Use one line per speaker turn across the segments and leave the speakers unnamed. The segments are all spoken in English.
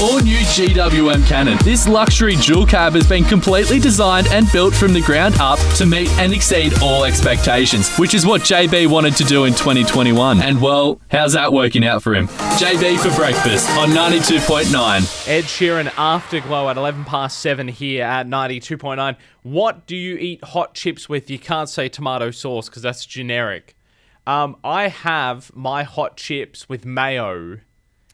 all new GWM Cannon. This luxury dual cab has been completely designed and built from the ground up to meet and exceed all expectations, which is what JB wanted to do in 2021. And well, how's that working out for him? JB for breakfast on 92.9.
Ed Sheeran Afterglow at 11 past 7 here at 92.9. What do you eat hot chips with? You can't say tomato sauce because that's generic. Um, I have my hot chips with mayo.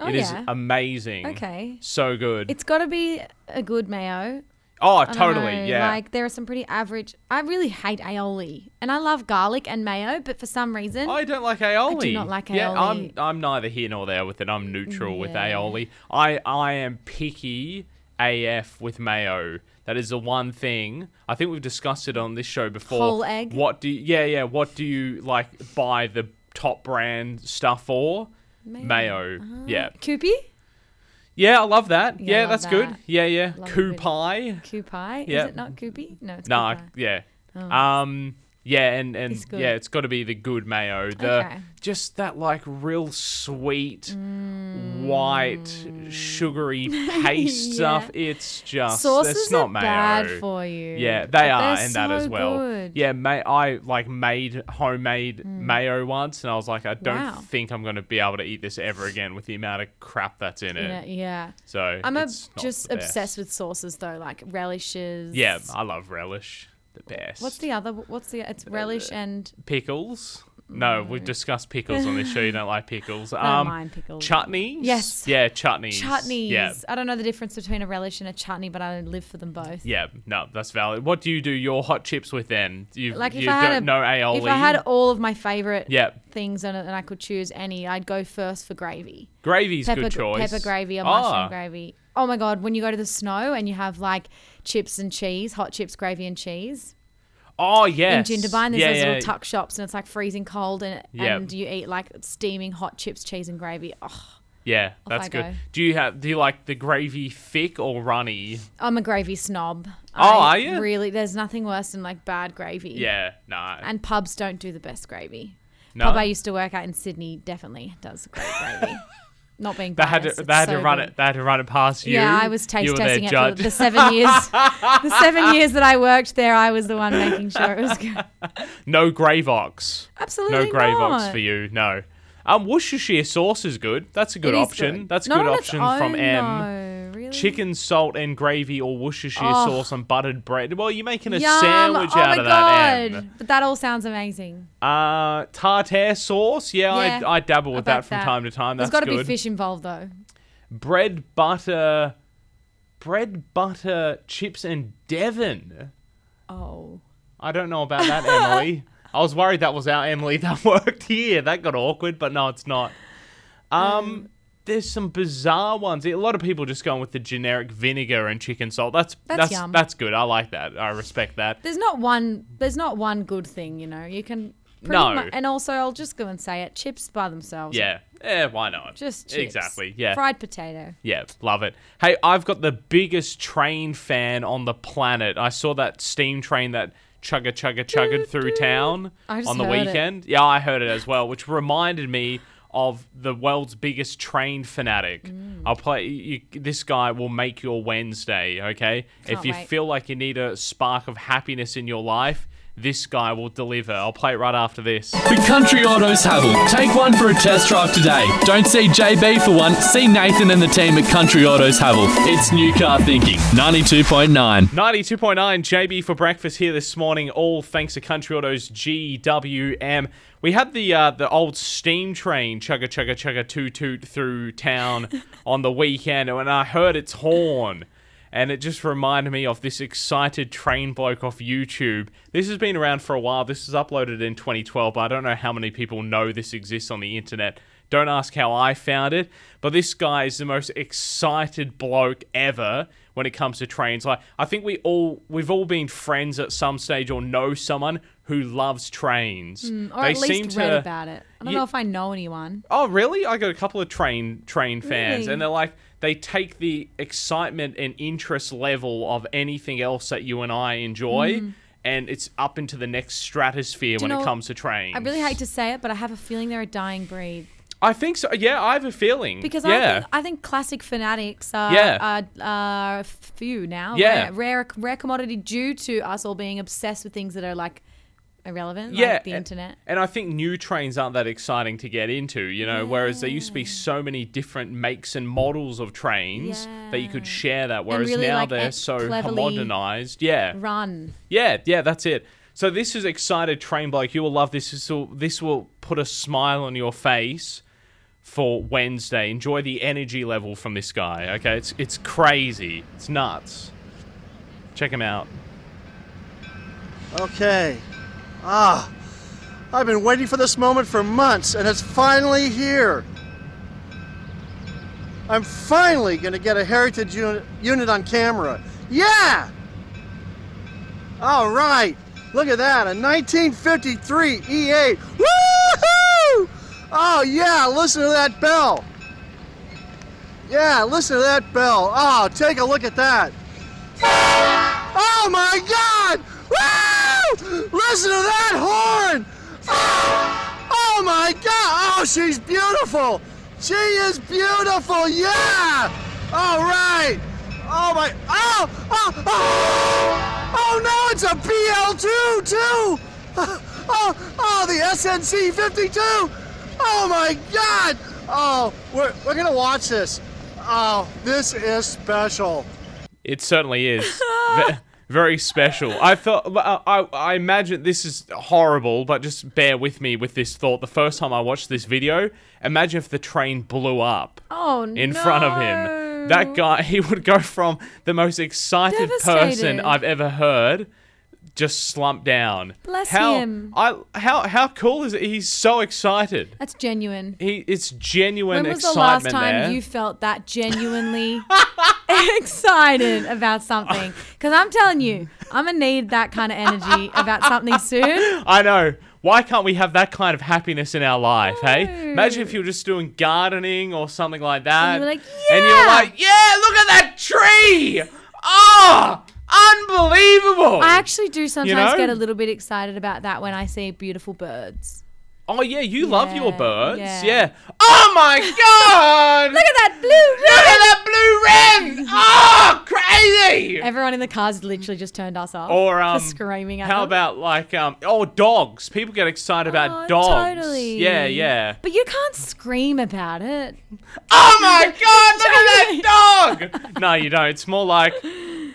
Oh,
It is
yeah.
amazing.
Okay.
So good.
It's got to be a good mayo.
oh, totally.
know,
Yeah.
Like there are some pretty average. I really hate aioli, and I love garlic and mayo, but for some reason,
I don't like aioli.
I do not like aioli.
Yeah, I'm. I'm neither here nor there with it. I'm neutral with aioli. I I am picky AF with mayo. That is the one thing. I think we've discussed it on this show before.
Whole egg?
What do you, yeah yeah? What do you like buy the top brand stuff for? Mayo. Yeah.
Koopy,
Yeah, I love that.
Yeah,
Yeah,
love
that's good. Yeah, yeah.
Love a
Coup
bit
pie. Yeah.
Is it not Koopy? No, it's
Nah,
Koopi.
yeah.
Oh.
Um, yeah, and and
It's
yeah, it's got to be the good mayo. The
Okay.
just that like real sweet,
Mm.
white, sugary paste
Yeah.
stuff. It's just
Sauces
it's not
are
mayo.
bad for you.
Yeah, they are, and that as well.
good.
Yeah, may I like made homemade mayo once, and I was like, I don't
Wow.
think I'm gonna be able to eat this ever again with the amount of crap that's in it.
Yeah, yeah.
So
I'm just obsessed with sauces though, like relishes.
Yeah, I love relish. The best.
What's the other? What's the? It's relish and
pickles? No, we've discussed pickles on this show. You don't like pickles.
I don't
Um,
mind pickles.
chutneys.
Yes.
Yeah, chutneys.
chutneys.
Yeah.
I don't know the difference between a relish and a chutney, but I live for them both.
Yeah, no, that's valid. What do you do your hot chips with then? You,
Like if
you
I had a,
know aioli.
if I had all of my favorite
yeah,
things on it and I could choose any, I'd go first for gravy.
gravy's
Pepper,
good choice.
pepper gravy or
Ah,
mushroom gravy. Oh my god, when you go to the snow and you have like chips and cheese, hot chips, gravy and cheese.
Oh yes.
In Jindabyne, there's
yeah,
those
yeah.
little tuck shops and it's like freezing cold and
Yep.
and you eat like steaming hot chips, cheese and gravy. Oh,
Yeah, that's good.
go.
Do you have? Do you like the gravy thick or runny?
I'm a gravy snob.
Oh,
I
are you?
Really, there's nothing worse than like bad gravy.
Yeah, no.
And pubs don't do the best gravy.
no.
Pub I used to work at in Sydney definitely does great gravy. Not being
they had to, they had to run
good.
it. They had to run it past you.
Yeah, I was taste testing it for the seven years. the seven years that I worked there, I was the one making sure it was good.
no Gravox.
Absolutely
No Gravox
not.
for you. No. Um, Worcestershire sauce is good. That's a good
It is
option.
good.
That's a
Not
good
on
option from
own,
M.
though, really.
Chicken, salt, and gravy, or Worcestershire
Oh.
sauce on buttered bread. Well, you're making a
Yum.
sandwich
oh
out
my
of
god!
that. M.
But that all sounds amazing.
Uh, tartare sauce. Yeah,
Yeah,
I, I dabble with
about
that from time to time.
There's
That's
got to be fish involved though.
Bread, butter, bread, butter, chips, and Devon.
Oh,
I don't know about that, Emily. I was worried that was our Emily that worked here. That got awkward, but no, it's not. Um, there's some bizarre ones. A lot of people just going with the generic vinegar and chicken salt. That's
That's
that's
yum.
that's good. I like that. I respect that.
there's not one. There's not one good thing. You know, you can.
No.
mu- and also, I'll just go and say it: chips by themselves.
Yeah. Yeah, why not?
Just chips.
Exactly. Yeah.
Fried potato.
Yeah, love it. Hey, I've got the biggest train fan on the planet. I saw that steam train that chugga chugga chugga through town on the
heard it.
weekend. Yeah, I heard it as well, which reminded me of the world's biggest train fanatic.
Mm.
I'll play. You, this guy will make your Wednesday. Okay, if
Can't
you
wait.
feel like you need a spark of happiness in your life. This guy will deliver. I'll play it right after this.
The Country Autos Haval, take one for a test drive today. Don't see JB for one, see Nathan and the team at Country Autos Haval. It's new car thinking. 92.9.
92.9 JB for breakfast here this morning, all thanks to Country Autos GWM. We had the uh, the old steam train chugga chugga chugga toot toot through town on the weekend, and I heard its horn. And it just reminded me of this excited train bloke off YouTube. This has been around for a while. This was uploaded in 2012, but I don't know how many people know this exists on the internet. Don't ask how I found it, but this guy is the most excited bloke ever when it comes to trains. Like I think we all we've all been friends at some stage or know someone who loves trains.
Hmm, or at least read about it. I don't know if I know anyone.
Oh, really? I got a couple of train train fans,
Really?
and they're like they take the excitement and interest level of anything else that you and I enjoy, and it's up into the next stratosphere when
Mm. you
it comes to trains.
I really hate to say it, but I have a feeling they're a dying breed.
I think so. Yeah, I have a feeling.
Because I,
yeah.
think, I think classic fanatics are,
Yeah.
are, are few now.
Yeah.
Rare, rare, rare commodity due to us all being obsessed with things that are like irrelevant,
yeah,
like the internet.
And I think new trains aren't that exciting to get into, you know, whereas there used to be so many different makes and models of trains that you could share that, whereas
really,
now
like,
they're so
cleverly
homogenized. Yeah.
Run.
Yeah, yeah, that's it. So this is excited train bloke. You will love this. This will this will put a smile on your face for Wednesday. Enjoy the energy level from this guy. Okay, it's it's crazy. It's nuts. Check him out.
Okay. Ah, I've been waiting for this moment for months, and it's finally here. I'm finally to get a heritage unit, unit on camera. Yeah! All right. Look at that, a 1953 E8. Woohoo! Oh, yeah, listen to that bell. Yeah, listen to that bell. Oh, take a look at that. Oh my God! Woo! Listen to that horn! Oh, oh my God! Oh, she's beautiful! She is beautiful! Yeah! All right! Oh my! Oh! Oh! Oh! Oh no! It's a BL2 too! Oh! Oh! The SNC 52! Oh my God! Oh, we're we're gonna watch this. Oh, this is special.
It certainly is. Ve- Very special. I thought. I, uh, I I imagine this is horrible, but just bear with me with this thought. The first time I watched this video, imagine if the train blew up
Oh
in front of him. That guy, he would go from the most excited person I've ever heard, just slump down.
Bless
how,
him.
I how how cool is it? He's so excited.
That's genuine.
He it's genuine
When was the
excitement
last time
there.
you felt that genuinely excited about something? Because I'm telling you, I'm gonna need that kind of energy about something soon.
I know. Why can't we have that kind of happiness in our life, hey? Imagine if you were just doing gardening or something like that.
you were like,
and you're
"Yeah."
like, yeah, look at that tree! Oh, unbelievable!
I actually do sometimes
know?
get a little bit excited about that when I see beautiful birds.
Oh, yeah, you love your birds.
yeah.
Yeah. Oh my god!
Look at that blue
wren!
Look
at that blue wren! Oh, crazy!
Everyone in the cars literally just turned us off.
Or um,
for screaming at
how
them.
about like um, oh, dogs? People get excited about
Oh,
dogs.
Totally.
Yeah, yeah.
But you can't scream about it.
Oh my god, look at that dog! No, you don't. It's more like,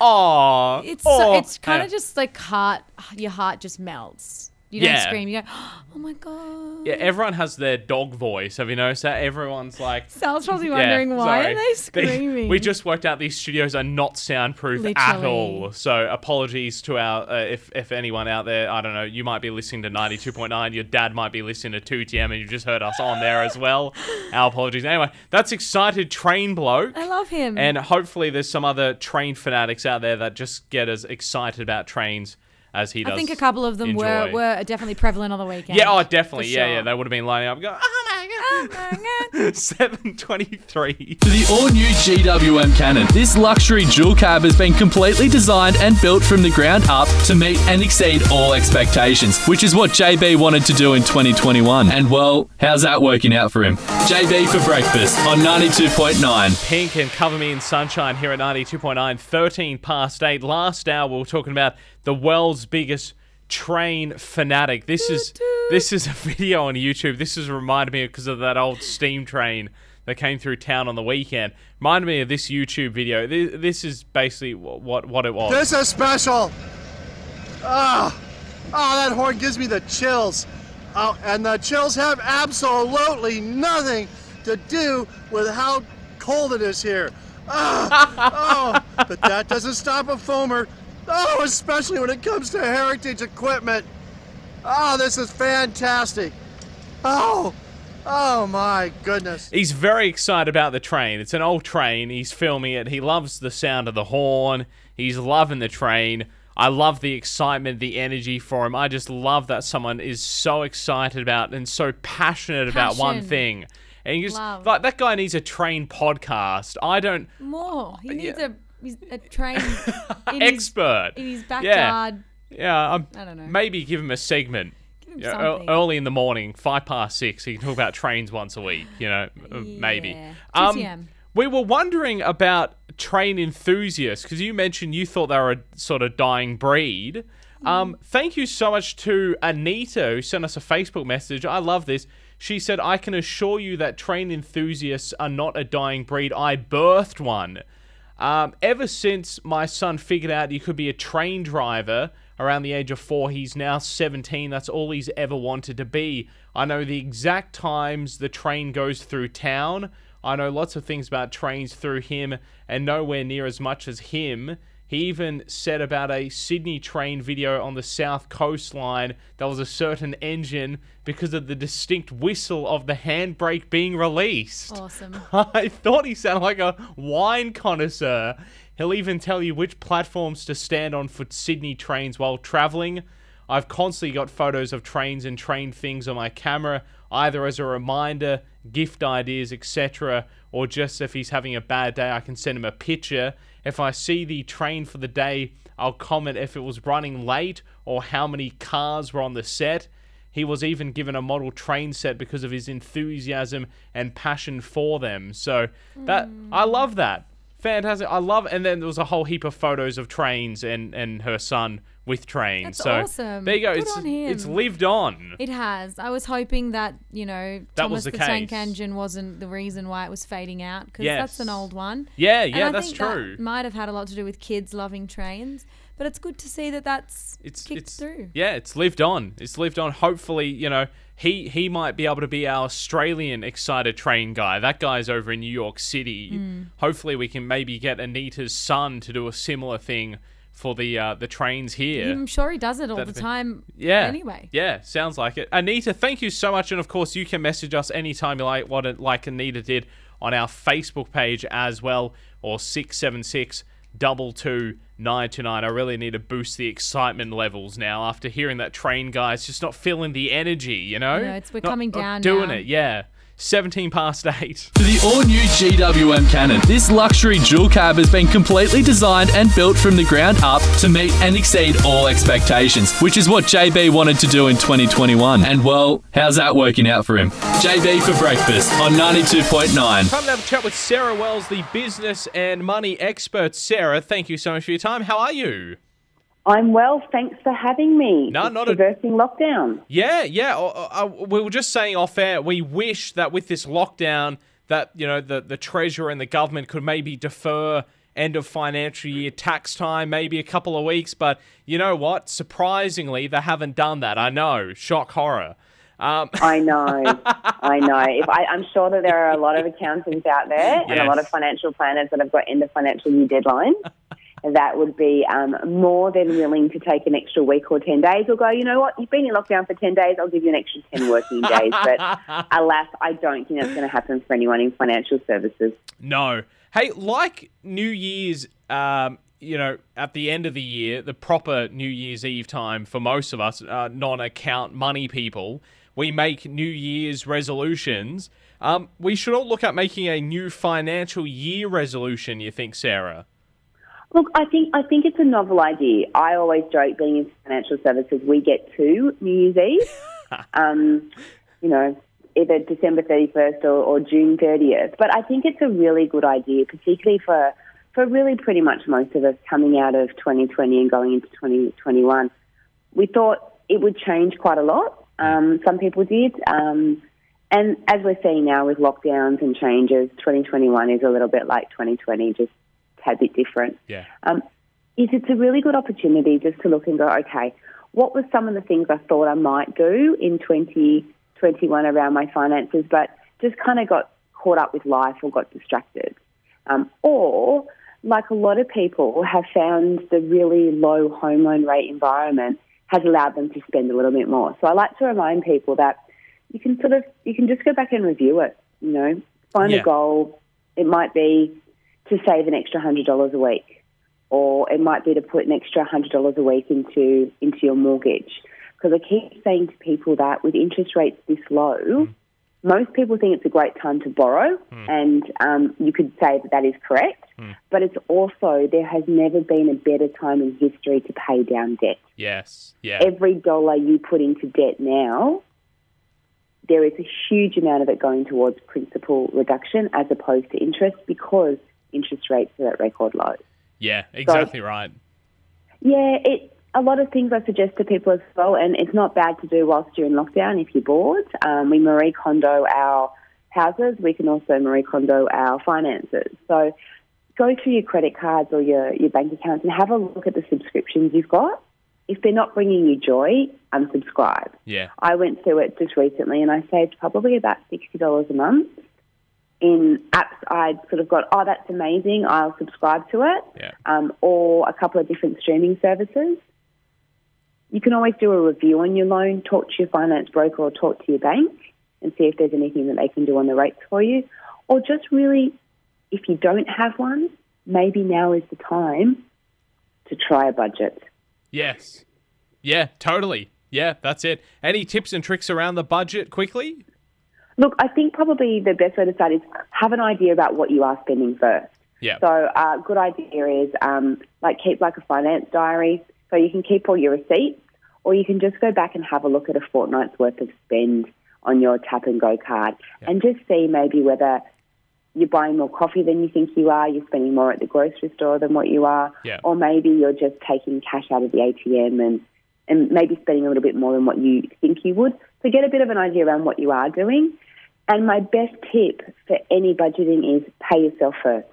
oh,
It's so, it's kind
Yeah.
of just like heart. Your heart just melts. You don't
Yeah.
scream. You go, oh my god.
Yeah, everyone has their dog voice. Have you noticed that? Everyone's like,
Sal's probably
yeah,
wondering why
sorry.
are they screaming.
we just worked out these studios are not soundproof at
Literally.
all. So apologies to our uh, if if anyone out there, I don't know, you might be listening to ninety two point nine. Your dad might be listening to two TM, and you just heard us on there as well. Our apologies. Anyway, that's excited train bloke.
I love him.
And hopefully, there's some other train fanatics out there that just get as excited about trains as he does.
I think a couple of them were, were definitely prevalent on the weekend.
Yeah, oh, definitely. Yeah,
sure.
yeah. They would have been lining up going, oh ah, my
Oh
god.
my God.
723.
For the all new GWM Cannon, this luxury dual cab has been completely designed and built from the ground up to meet and exceed all expectations, which is what JB wanted to do in 2021. And well, how's that working out for him? JB for breakfast on 92.9.
Pink and Cover Me in Sunshine here at 92.9, 13 past 8. Last hour, we were talking about the world's biggest train fanatic. This is this is a video on YouTube. This has reminded me because of that old steam train that came through town on the weekend. Reminded me of this YouTube video. This, this is basically what what it was.
This is special. Ah, oh, that horn gives me the chills. Oh, and the chills have absolutely nothing to do with how cold it is here. Ah, oh, but that doesn't stop a foamer. Oh, especially when it comes to heritage equipment. Oh, this is fantastic. Oh, oh my goodness.
He's very excited about the train. It's an old train. He's filming it. He loves the sound of the horn. He's loving the train. I love the excitement, the energy for him. I just love that someone is so excited about and so passionate about one thing. And you just
Love.
like that guy needs a train podcast. I don't
More. He needs
yeah.
a he's a train in his,
expert.
in his backyard.
Yeah, I'm,
I don't know.
Maybe give him a segment.
Give him
Yeah,
something.
early in the morning, five past six. He can talk about trains once a week. You know, uh, maybe.
Yeah.
Um,
2
we were wondering about train enthusiasts because you mentioned you thought they were a sort of dying breed. Um, thank you so much to Anita who sent us a Facebook message. I love this. She said, "I can assure you that train enthusiasts are not a dying breed. I birthed one." Um, ever since my son figured out he could be a train driver around the age of four, he's now 17. That's all he's ever wanted to be. I know the exact times the train goes through town. I know lots of things about trains through him, and nowhere near as much as him. He even said about a Sydney train video on the south coastline that was a certain engine because of the distinct whistle of the handbrake being released.
Awesome.
I thought he sounded like a wine connoisseur. He'll even tell you which platforms to stand on for Sydney trains while traveling. I've constantly got photos of trains and train things on my camera, either as a reminder, gift ideas, etc., or just if he's having a bad day, I can send him a picture. If I see the train for the day, I'll comment if it was running late or how many cars were on the set. He was even given a model train set because of his enthusiasm and passion for them. So that I love that. Fantastic. I love and then there was a whole heap of photos of trains and and her son with trains.
That's
so
awesome.
there you go.
Good
it's
on him.
it's lived on.
It has. I was hoping that you know
That
Thomas
was the
Tank
case.
Engine wasn't the reason why it was fading out because
Yes.
that's an old one.
Yeah,
And
yeah,
I
that's
think
true.
That might have had a lot to do with kids loving trains, but it's good to see that that's
it's
kicked
it's
through.
yeah, it's lived on. It's lived on. Hopefully, you know, he he might be able to be our Australian excited train guy. That guy's over in New York City.
Hmm.
Hopefully, we can maybe get Anita's son to do a similar thing for the uh, the trains here.
I'm sure he does it all
That'd
the
be-
time.
Yeah.
Anyway.
Yeah, sounds like it. Anita, thank you so much, and of course, you can message us anytime you like. What it, like Anita did on our Facebook page as well, or six seven six double two nine two nine. I really need to boost the excitement levels now after hearing that train guy's just not feeling the energy. You know,
No, it's- we're
Not-
coming down
doing
now.
it. Yeah, seventeen past eight.
For the all new GWM Cannon, this luxury dual cab has been completely designed and built from the ground up to meet and exceed all expectations, which is what JB wanted to do in 2021. And well, how's that working out for him? JB for breakfast on 92.9.
Time to have a chat with Sarah Wells, the business and money expert. Sarah, thank you so much for your time. How are you?
I'm well, thanks for having me.
No,
It's
not a-
reversing lockdown.
Yeah, yeah. uh, we were just saying off air. We wish that with this lockdown, that you know the the treasurer and the government could maybe defer end of financial year tax time, maybe a couple of weeks. But you know what? Surprisingly, they haven't done that. I know. Shock horror. Um,
I know, I know. If I, I'm sure that there are a lot of accountants out there and a lot of financial planners that have got end of financial year deadlines that would be um, more than willing to take an extra week or 10 days or go, you know what, you've been in lockdown for 10 days, I'll give you an extra 10 working days. But alas, I don't think that's going to happen for anyone in financial services.
No. Hey, like New Year's, um, you know, at the end of the year, the proper New Year's Eve time for most of us, uh, non account money people, we make New Year's resolutions. Um, we should all look at making a new financial year resolution, you think, Sarah?
Look, I think I think it's a novel idea. I always joke, being in financial services, we get to New Year's Eve, um, you know, either December thirty first or, or June thirtieth. But I think it's a really good idea, particularly for for really pretty much most of us coming out of 2020 and going into 2021. We thought it would change quite a lot. Um, some people did. Um, and as we're seeing now with lockdowns and changes, 2021 is a little bit like 2020, just tad bit different
Yeah.
um, is it's a really good opportunity just to look and go, okay, what were some of the things I thought I might do in 2021 around my finances, but just kind of got caught up with life or got distracted? Um, or, like a lot of people, have found the really low home loan rate environment has allowed them to spend a little bit more. So I like to remind people that you can sort of you can just go back and review it. You know, find
Yeah.
a goal. It might be to save an extra hundred dollars a week, or it might be to put an extra hundred dollars a week into into your mortgage. Because I keep saying to people that with interest rates this low, hmm. most people think it's a great time to borrow, hmm. and um, you could say that that is correct. Hmm. but it's also there has never been a better time in history to pay down debt.
Yes. Yeah.
Every dollar you put into debt now, there is a huge amount of it going towards principal reduction as opposed to interest because interest rates are at record lows.
yeah. Exactly right.
Yeah, it. A lot of things I suggest to people as well, and it's not bad to do whilst you're in lockdown if you're bored. Um, we Marie Kondo our houses. We can also Marie Kondo our finances. So go through your credit cards or your, your bank accounts and have a look at the subscriptions you've got. If they're not bringing you joy, unsubscribe.
Yeah.
I went through it just recently and I saved probably about $60 a month in apps I'd sort of got, oh, that's amazing, I'll subscribe to it,
Yeah.
um, or a couple of different streaming services. You can always do a review on your loan, talk to your finance broker or talk to your bank and see if there's anything that they can do on the rates for you. Or just really, if you don't have one, maybe now is the time to try a budget.
Yes. Yeah. Totally. Yeah. That's it. Any tips and tricks around the budget quickly?
Look, I think probably the best way to start is have an idea about what you are spending first.
Yeah.
So uh, a good idea is um, like keep like a finance diary, so you can keep all your receipts, or you can just go back and have a look at a fortnight's worth of spend on your tap and go card, and just see maybe whether you're buying more coffee than you think you are, you're spending more at the grocery store than what you are,
Yeah.
or maybe you're just taking cash out of the ATM and and maybe spending a little bit more than what you think you would. So get a bit of an idea around what you are doing. And my best tip for any budgeting is pay yourself first.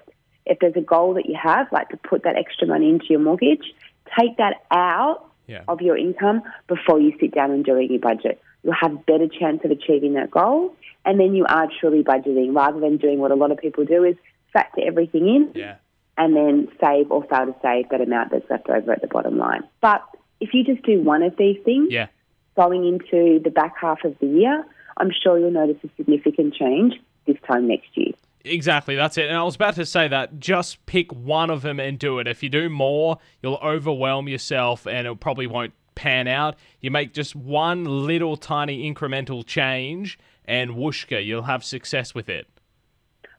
If there's a goal that you have, like to put that extra money into your mortgage, take that out
Yeah.
of your income before you sit down and doing your budget. You'll have better chance of achieving that goal, and then you are truly budgeting rather than doing what a lot of people do is factor everything in
Yeah.
and then save or fail to save that amount that's left over at the bottom line. But if you just do one of these things,
Yeah.
going into the back half of the year, I'm sure you'll notice a significant change this time next year.
Exactly, that's it. And I was about to say that just pick one of them and do it. If you do more, you'll overwhelm yourself and it probably won't pan out. You make just one little tiny incremental change and whooshka, you'll have success with it.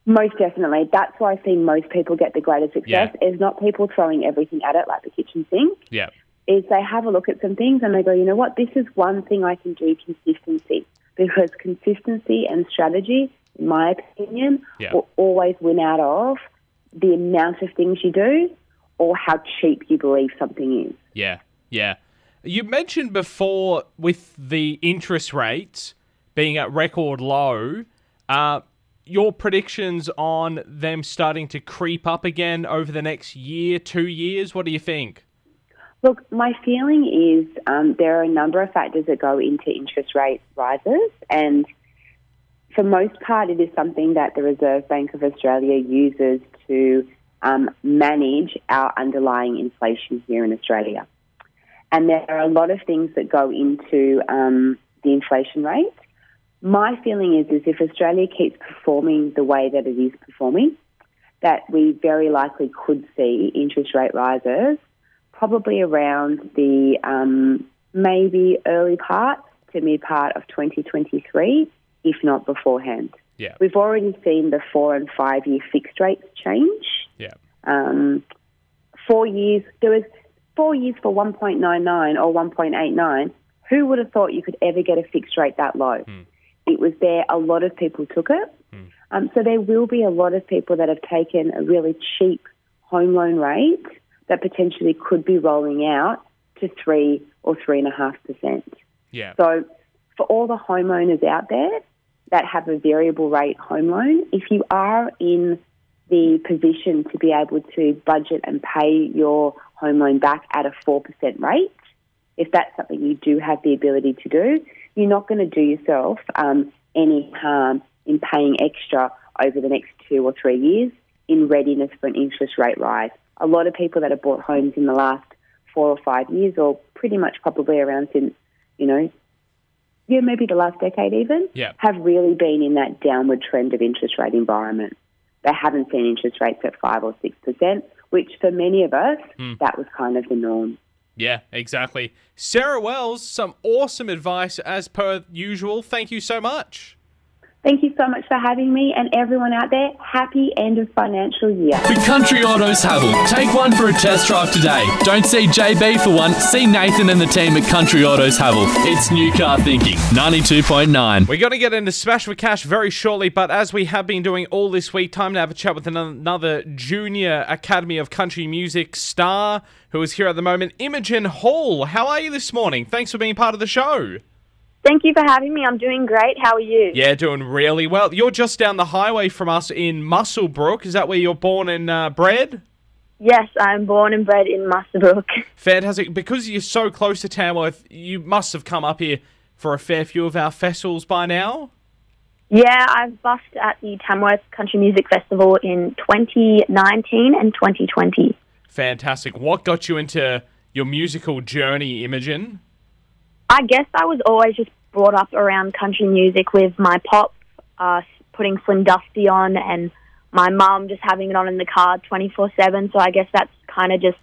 Most definitely. That's why I see most people get the greatest success is not people throwing everything at it like the kitchen sink.
Yeah.
Is they have a look at some things and they go, you know what, this is one thing I can do consistency. Because consistency and strategy, in my opinion,
Yeah.
will always win out of the amount of things you do or how cheap you believe something is.
Yeah, yeah. You mentioned before with the interest rates being at record low, uh, your predictions on them starting to creep up again over the next year, two years. What do you think?
Look, my feeling is um, there are a number of factors that go into interest rate rises, and for most part, it is something that the Reserve Bank of Australia uses to um, manage our underlying inflation here in Australia. And there are a lot of things that go into um, the inflation rate. My feeling is, is if Australia keeps performing the way that it is performing, that we very likely could see interest rate rises probably around the um, maybe early part to mid part of 2023, if not beforehand.
Yeah,
We've already seen the four and five year fixed rates change.
yeah,
Um, four years, there was four years for 1.99 or 1.89. Who would have thought you could ever get a fixed rate that low? It was there. A lot of people took it. Um, so there will be a lot of people that have taken a really cheap home loan rate that potentially could be rolling out to three or three and a half percent.
yeah,
So, for all the homeowners out there that have a variable rate home loan, if you are in the position to be able to budget and pay your home loan back at a 4% rate, if that's something you do have the ability to do, you're not going to do yourself um, any harm in paying extra over the next two or three years in readiness for an interest rate rise. A lot of people that have bought homes in the last four or five years, or pretty much probably around since, you know, yeah, maybe the last decade even,
Yeah.
have really been in that downward trend of interest rate environment. They haven't seen interest rates at five or six percent, which for many of us, hmm. that was kind of the norm.
yeah, exactly. Sarah Wells, some awesome advice as per usual. Thank you so much.
Thank you so much for having me, and everyone out there, happy end of financial year.
The Country Autos Haval. Take one for a test drive today. Don't see JB for one, see Nathan and the team at Country Autos Haval. It's new car thinking. 92.9.
We're going to get into Smash for Cash very shortly, but as we have been doing all this week, time to have a chat with another junior Academy of Country Music star who is here at the moment, Imogen Hall. How are you this morning? Thanks for being part of the show.
Thank you for having me. I'm doing great. How are you?
Yeah, doing really well. You're just down the highway from us in Muswellbrook. Is that where you're born and uh, bred?
Yes, I'm born and bred in Muswellbrook.
Fantastic. Because you're so close to Tamworth, you must have come up here for a fair few of our festivals by now.
Yeah, I've busked at the Tamworth Country Music Festival in 2019 and 2020.
Fantastic. What got you into your musical journey, Imogen?
I guess I was always just brought up around country music with my pop uh, putting Slim Dusty on and my mum just having it on in the car 24 7. So I guess that's kind of just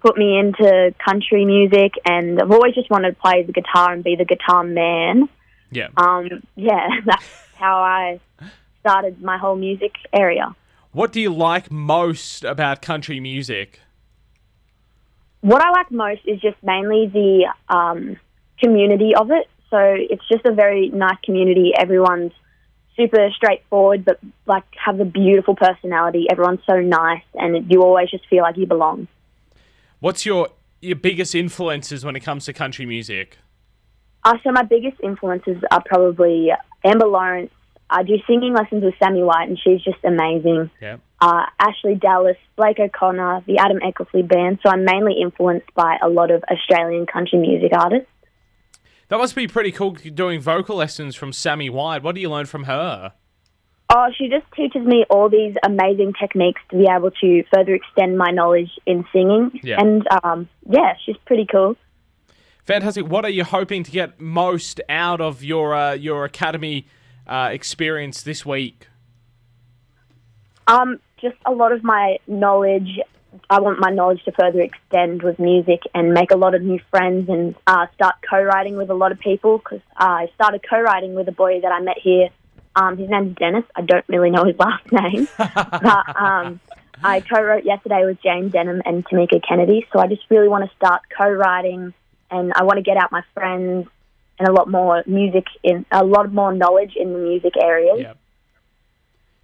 put me into country music. And I've always just wanted to play the guitar and be the guitar man.
Yeah.
Um, yeah, that's how I started my whole music area.
What do you like most about country music?
What I like most is just mainly the um, community of it. So it's just a very nice community. Everyone's super straightforward, but like have a beautiful personality. Everyone's so nice, and you always just feel like you belong.
What's your your biggest influences when it comes to country music?
Uh, so my biggest influences are probably Amber Lawrence. I do singing lessons with Sammy White, and she's just amazing.
Yeah.
Uh, Ashleigh Dallas, Blake O'Connor, the Adam Eckersley Band. So I'm mainly influenced by a lot of Australian country music artists.
That must be pretty cool doing vocal lessons from Sammy White. What do you learn from her?
Oh, she just teaches me all these amazing techniques to be able to further extend my knowledge in singing.
Yeah.
And um, yeah, she's pretty cool.
Fantastic. What are you hoping to get most out of your uh, your academy uh, experience this week?
Um, just a lot of my knowledge I want my knowledge to further extend with music and make a lot of new friends and uh, start co-writing with a lot of people because uh, I started co-writing with a boy that I met here. Um, his name's Dennis. I don't really know his last name, but um, I co-wrote yesterday with James Denham and Tamika Kennedy. So I just really want to start co-writing, and I want to get out my friends and a lot more music in a lot more knowledge in the music areas.
Yeah.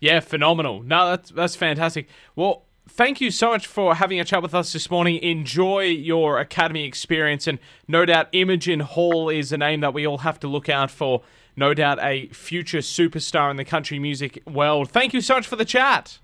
Yeah, phenomenal. No, that's that's fantastic. Well, thank you so much for having a chat with us this morning. Enjoy your academy experience, and no doubt Imogen Hall is a name that we all have to look out for. No doubt a future superstar in the country music world. Thank you so much for the chat.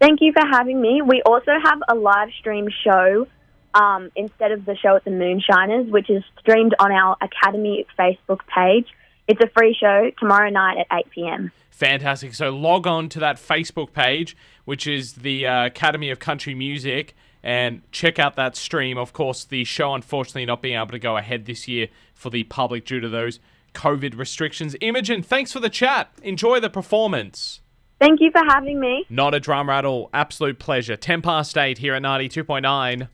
Thank you for having me. We also have a live stream show um, instead of the show at the Moonshiners, which is streamed on our Academy Facebook page. It's a free show tomorrow night at 8 p.m.
Fantastic. So log on to that Facebook page, which is the uh, Academy of Country Music, and check out that stream. Of course, the show unfortunately not being able to go ahead this year for the public due to those COVID restrictions. Imogen, thanks for the chat. Enjoy the performance.
Thank you for having me.
Not a drama at all. Absolute pleasure. 10 past 8 here at 92.9.